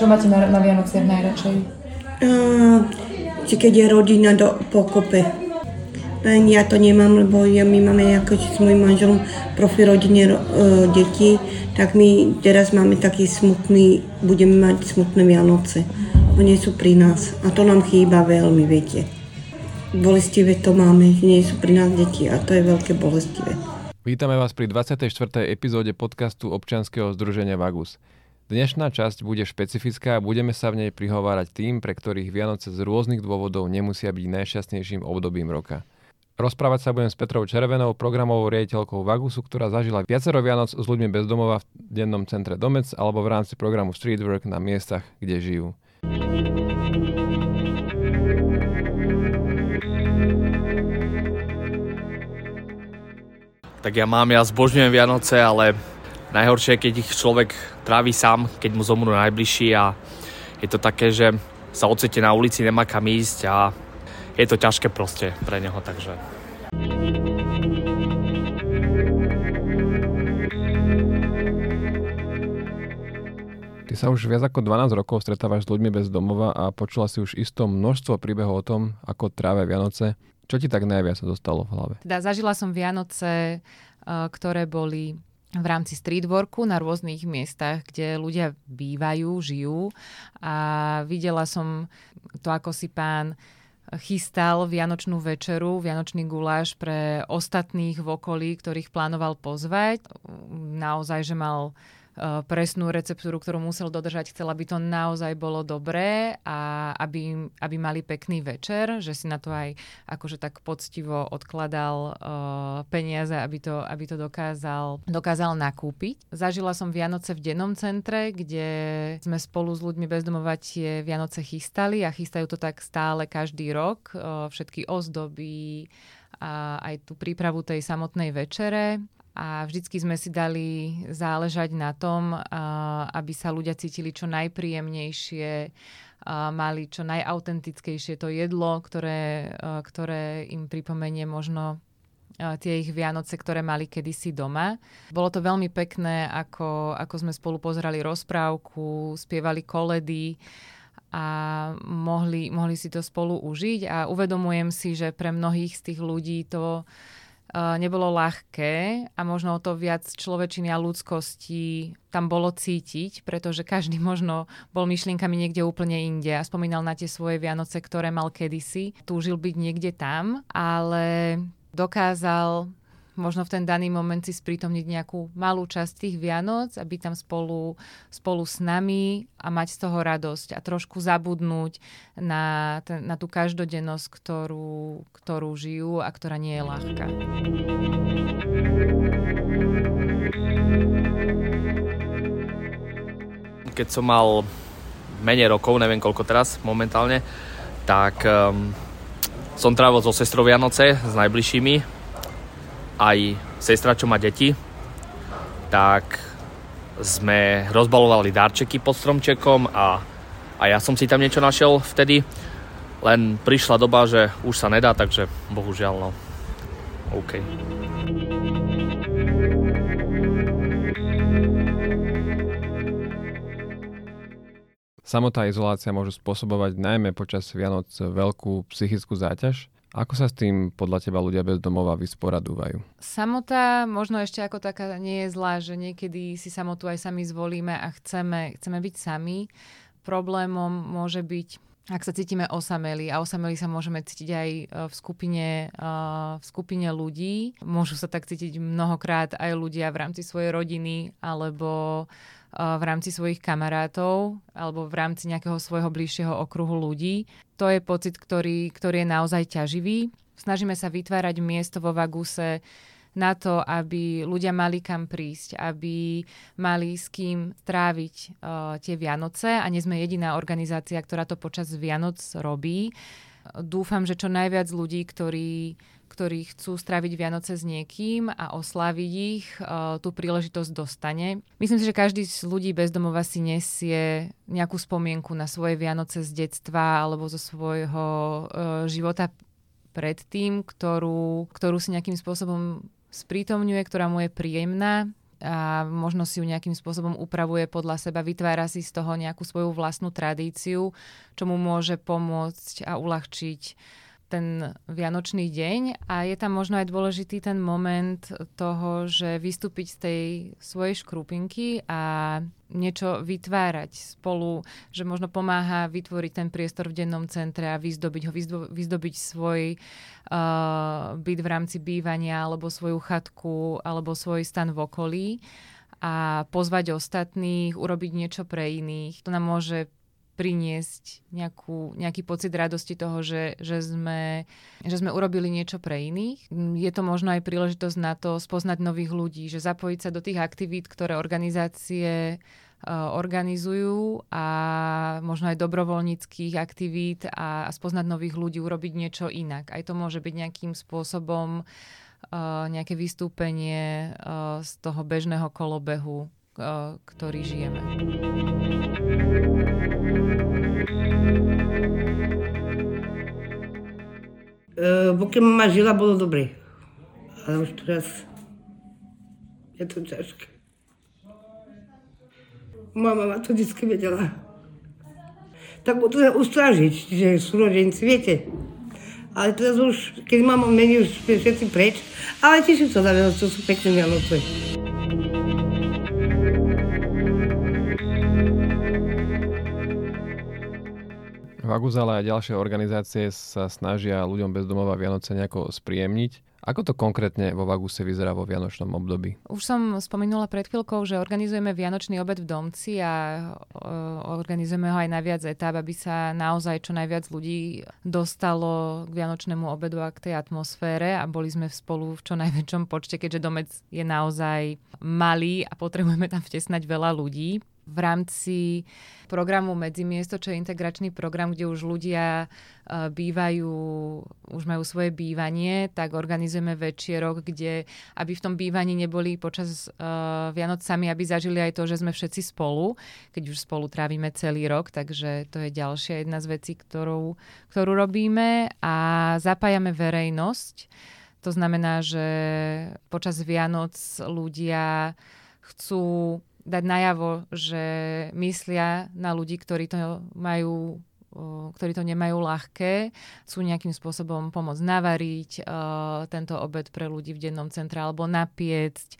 Čo máte na, na Vianociach najradšej? Uh, keď je rodina do pokope. Len ja to nemám, lebo ja, my máme ako s mojim manželom profi rodine uh, detí, tak my teraz máme taký smutný, budeme mať smutné Vianoce. Oni sú pri nás a to nám chýba veľmi, viete. Bolestivé to máme, nie sú pri nás deti a to je veľké bolestivé. Vítame vás pri 24. epizóde podcastu občianskeho združenia Vagus. Dnešná časť bude špecifická a budeme sa v nej prihovárať tým, pre ktorých Vianoce z rôznych dôvodov nemusia byť najšťastnejším obdobím roka. Rozprávať sa budem s Petrou Červenou, programovou riaditeľkou Vagusu, ktorá zažila viacero Vianoc s ľuďmi bez domova v dennom centre Domec alebo v rámci programu Streetwork na miestach, kde žijú. Tak ja mám, ja zbožňujem Vianoce, ale Najhoršie je, keď ich človek trávi sám, keď mu zomrú najbližší a je to také, že sa odsete na ulici, nemá kam ísť a je to ťažké proste pre neho, takže... Ty sa už viac ako 12 rokov stretávaš s ľuďmi bez domova a počula si už isto množstvo príbehov o tom, ako tráve Vianoce. Čo ti tak najviac dostalo v hlave? Teda zažila som Vianoce, eh, ktoré boli v rámci streetworku na rôznych miestach, kde ľudia bývajú, žijú a videla som to, ako si pán chystal Vianočnú večeru, Vianočný guláš pre ostatných v okolí, ktorých plánoval pozvať. Naozaj, že mal presnú receptúru, ktorú musel dodržať. Chcel, aby to naozaj bolo dobré a aby, aby mali pekný večer, že si na to aj akože tak poctivo odkladal uh, peniaze, aby to, aby to dokázal, dokázal nakúpiť. Zažila som Vianoce v dennom centre, kde sme spolu s ľuďmi bezdomova tie Vianoce chystali a chystajú to tak stále každý rok. Uh, všetky ozdoby, a aj tú prípravu tej samotnej večere a vždycky sme si dali záležať na tom, aby sa ľudia cítili čo najpríjemnejšie, mali čo najautentickejšie to jedlo, ktoré, ktoré im pripomenie možno tie ich Vianoce, ktoré mali kedysi doma. Bolo to veľmi pekné, ako, ako sme spolu pozerali rozprávku, spievali koledy a mohli, mohli si to spolu užiť a uvedomujem si, že pre mnohých z tých ľudí to nebolo ľahké a možno o to viac človečiny a ľudskosti tam bolo cítiť, pretože každý možno bol myšlienkami niekde úplne inde a spomínal na tie svoje Vianoce, ktoré mal kedysi. Túžil byť niekde tam, ale dokázal možno v ten daný moment si sprítomniť nejakú malú časť tých Vianoc a byť tam spolu, spolu s nami a mať z toho radosť a trošku zabudnúť na, ten, na tú každodennosť, ktorú, ktorú žijú a ktorá nie je ľahká. Keď som mal menej rokov, neviem koľko teraz momentálne, tak um, som trávil so sestrou Vianoce, s najbližšími aj sestra, čo má deti, tak sme rozbalovali darčeky pod stromčekom a, a ja som si tam niečo našiel vtedy. Len prišla doba, že už sa nedá, takže bohužiaľ no. OK. Samotná izolácia môže spôsobovať najmä počas Vianoc veľkú psychickú záťaž. Ako sa s tým podľa teba ľudia bez domova vysporadúvajú? Samota možno ešte ako taká nie je zlá, že niekedy si samotu aj sami zvolíme a chceme, chceme byť sami. Problémom môže byť ak sa cítime osameli a osameli sa môžeme cítiť aj e, v skupine, e, v skupine ľudí. Môžu sa tak cítiť mnohokrát aj ľudia v rámci svojej rodiny alebo v rámci svojich kamarátov alebo v rámci nejakého svojho bližšieho okruhu ľudí. To je pocit, ktorý, ktorý je naozaj ťaživý. Snažíme sa vytvárať miesto vo Vaguse na to, aby ľudia mali kam prísť, aby mali s kým tráviť uh, tie Vianoce a nie sme jediná organizácia, ktorá to počas Vianoc robí. Dúfam, že čo najviac ľudí, ktorí ktorí chcú stráviť Vianoce s niekým a osláviť ich, uh, tú príležitosť dostane. Myslím si, že každý z ľudí bezdomova si nesie nejakú spomienku na svoje Vianoce z detstva alebo zo svojho uh, života predtým, ktorú, ktorú si nejakým spôsobom sprítomňuje, ktorá mu je príjemná. a možno si ju nejakým spôsobom upravuje podľa seba, vytvára si z toho nejakú svoju vlastnú tradíciu, čo mu môže pomôcť a uľahčiť ten vianočný deň a je tam možno aj dôležitý ten moment toho, že vystúpiť z tej svojej škrupinky a niečo vytvárať spolu, že možno pomáha vytvoriť ten priestor v dennom centre a vyzdobiť ho, vyzdobiť svoj uh, byt v rámci bývania alebo svoju chatku alebo svoj stan v okolí a pozvať ostatných, urobiť niečo pre iných. To nám môže priniesť nejakú, nejaký pocit radosti toho, že, že, sme, že sme urobili niečo pre iných. Je to možno aj príležitosť na to spoznať nových ľudí, že zapojiť sa do tých aktivít, ktoré organizácie uh, organizujú a možno aj dobrovoľníckých aktivít a, spoznať nových ľudí, urobiť niečo inak. Aj to môže byť nejakým spôsobom uh, nejaké vystúpenie uh, z toho bežného kolobehu, ktorý žijeme. Pokiaľ mama žila, bolo dobre. Ale už teraz je to ťažké. Moja mama to vždy vedela. Tak to ustražiť, že sú rodenci, viete. Ale teraz už, keď mám menu, už všetci preč. Ale sa na Vianoce, to sú pekné Vianoce. Vagus, ale aj ďalšie organizácie sa snažia ľuďom bez domova Vianoce nejako spríjemniť. Ako to konkrétne vo Vaguse vyzerá vo vianočnom období? Už som spomenula pred chvíľkou, že organizujeme vianočný obed v Domci a organizujeme ho aj na viac etáp, aby sa naozaj čo najviac ľudí dostalo k vianočnému obedu a k tej atmosfére a boli sme spolu v čo najväčšom počte, keďže domec je naozaj malý a potrebujeme tam vtesnať veľa ľudí v rámci programu Medzimiesto, čo je integračný program, kde už ľudia e, bývajú, už majú svoje bývanie, tak organizujeme večierok, kde, aby v tom bývaní neboli počas uh, Vianoc sami, aby zažili aj to, že sme všetci spolu, keď už spolu trávime celý rok, takže to je ďalšia jedna z vecí, ktorú, ktorú robíme a zapájame verejnosť. To znamená, že počas Vianoc ľudia chcú dať najavo, že myslia na ľudí, ktorí to majú ktorí to nemajú ľahké, chcú nejakým spôsobom pomôcť navariť tento obed pre ľudí v dennom centre alebo napiecť,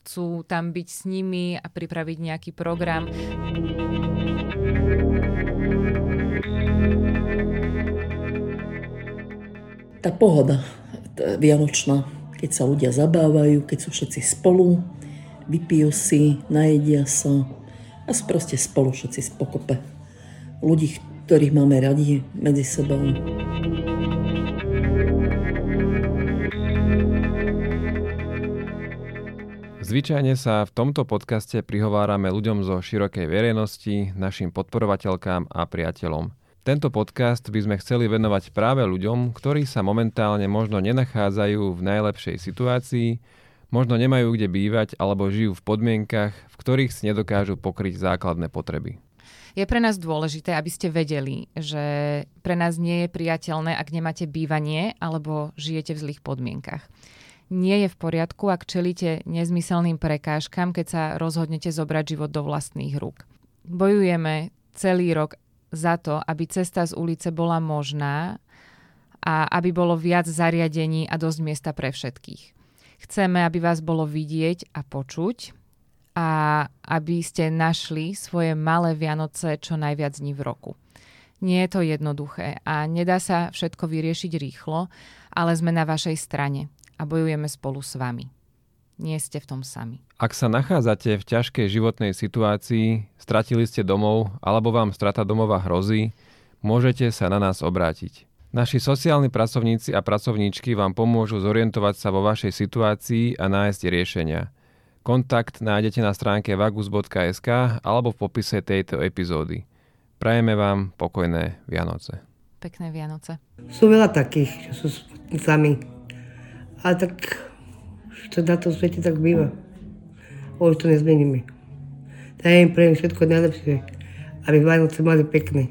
chcú tam byť s nimi a pripraviť nejaký program. Tá pohoda vianočná, keď sa ľudia zabávajú, keď sú všetci spolu, vypijú si, najedia sa a proste spolu všetci spokope. Ľudí, ktorých máme radi medzi sebou. Zvyčajne sa v tomto podcaste prihovárame ľuďom zo širokej verejnosti, našim podporovateľkám a priateľom. Tento podcast by sme chceli venovať práve ľuďom, ktorí sa momentálne možno nenachádzajú v najlepšej situácii, možno nemajú kde bývať alebo žijú v podmienkach, v ktorých si nedokážu pokryť základné potreby. Je pre nás dôležité, aby ste vedeli, že pre nás nie je priateľné, ak nemáte bývanie alebo žijete v zlých podmienkach. Nie je v poriadku, ak čelíte nezmyselným prekážkam, keď sa rozhodnete zobrať život do vlastných rúk. Bojujeme celý rok za to, aby cesta z ulice bola možná a aby bolo viac zariadení a dosť miesta pre všetkých. Chceme, aby vás bolo vidieť a počuť a aby ste našli svoje malé Vianoce čo najviac dní v roku. Nie je to jednoduché a nedá sa všetko vyriešiť rýchlo, ale sme na vašej strane a bojujeme spolu s vami. Nie ste v tom sami. Ak sa nachádzate v ťažkej životnej situácii, stratili ste domov alebo vám strata domova hrozí, môžete sa na nás obrátiť. Naši sociálni pracovníci a pracovníčky vám pomôžu zorientovať sa vo vašej situácii a nájsť riešenia. Kontakt nájdete na stránke vagus.sk alebo v popise tejto epizódy. Prajeme vám pokojné Vianoce. Pekné Vianoce. Sú veľa takých, čo sú sami. Ale tak, čo na tom svete tak býva. Už to nezmeníme. Tak ja im prajem všetko najlepšie, aby Vianoce mali pekné.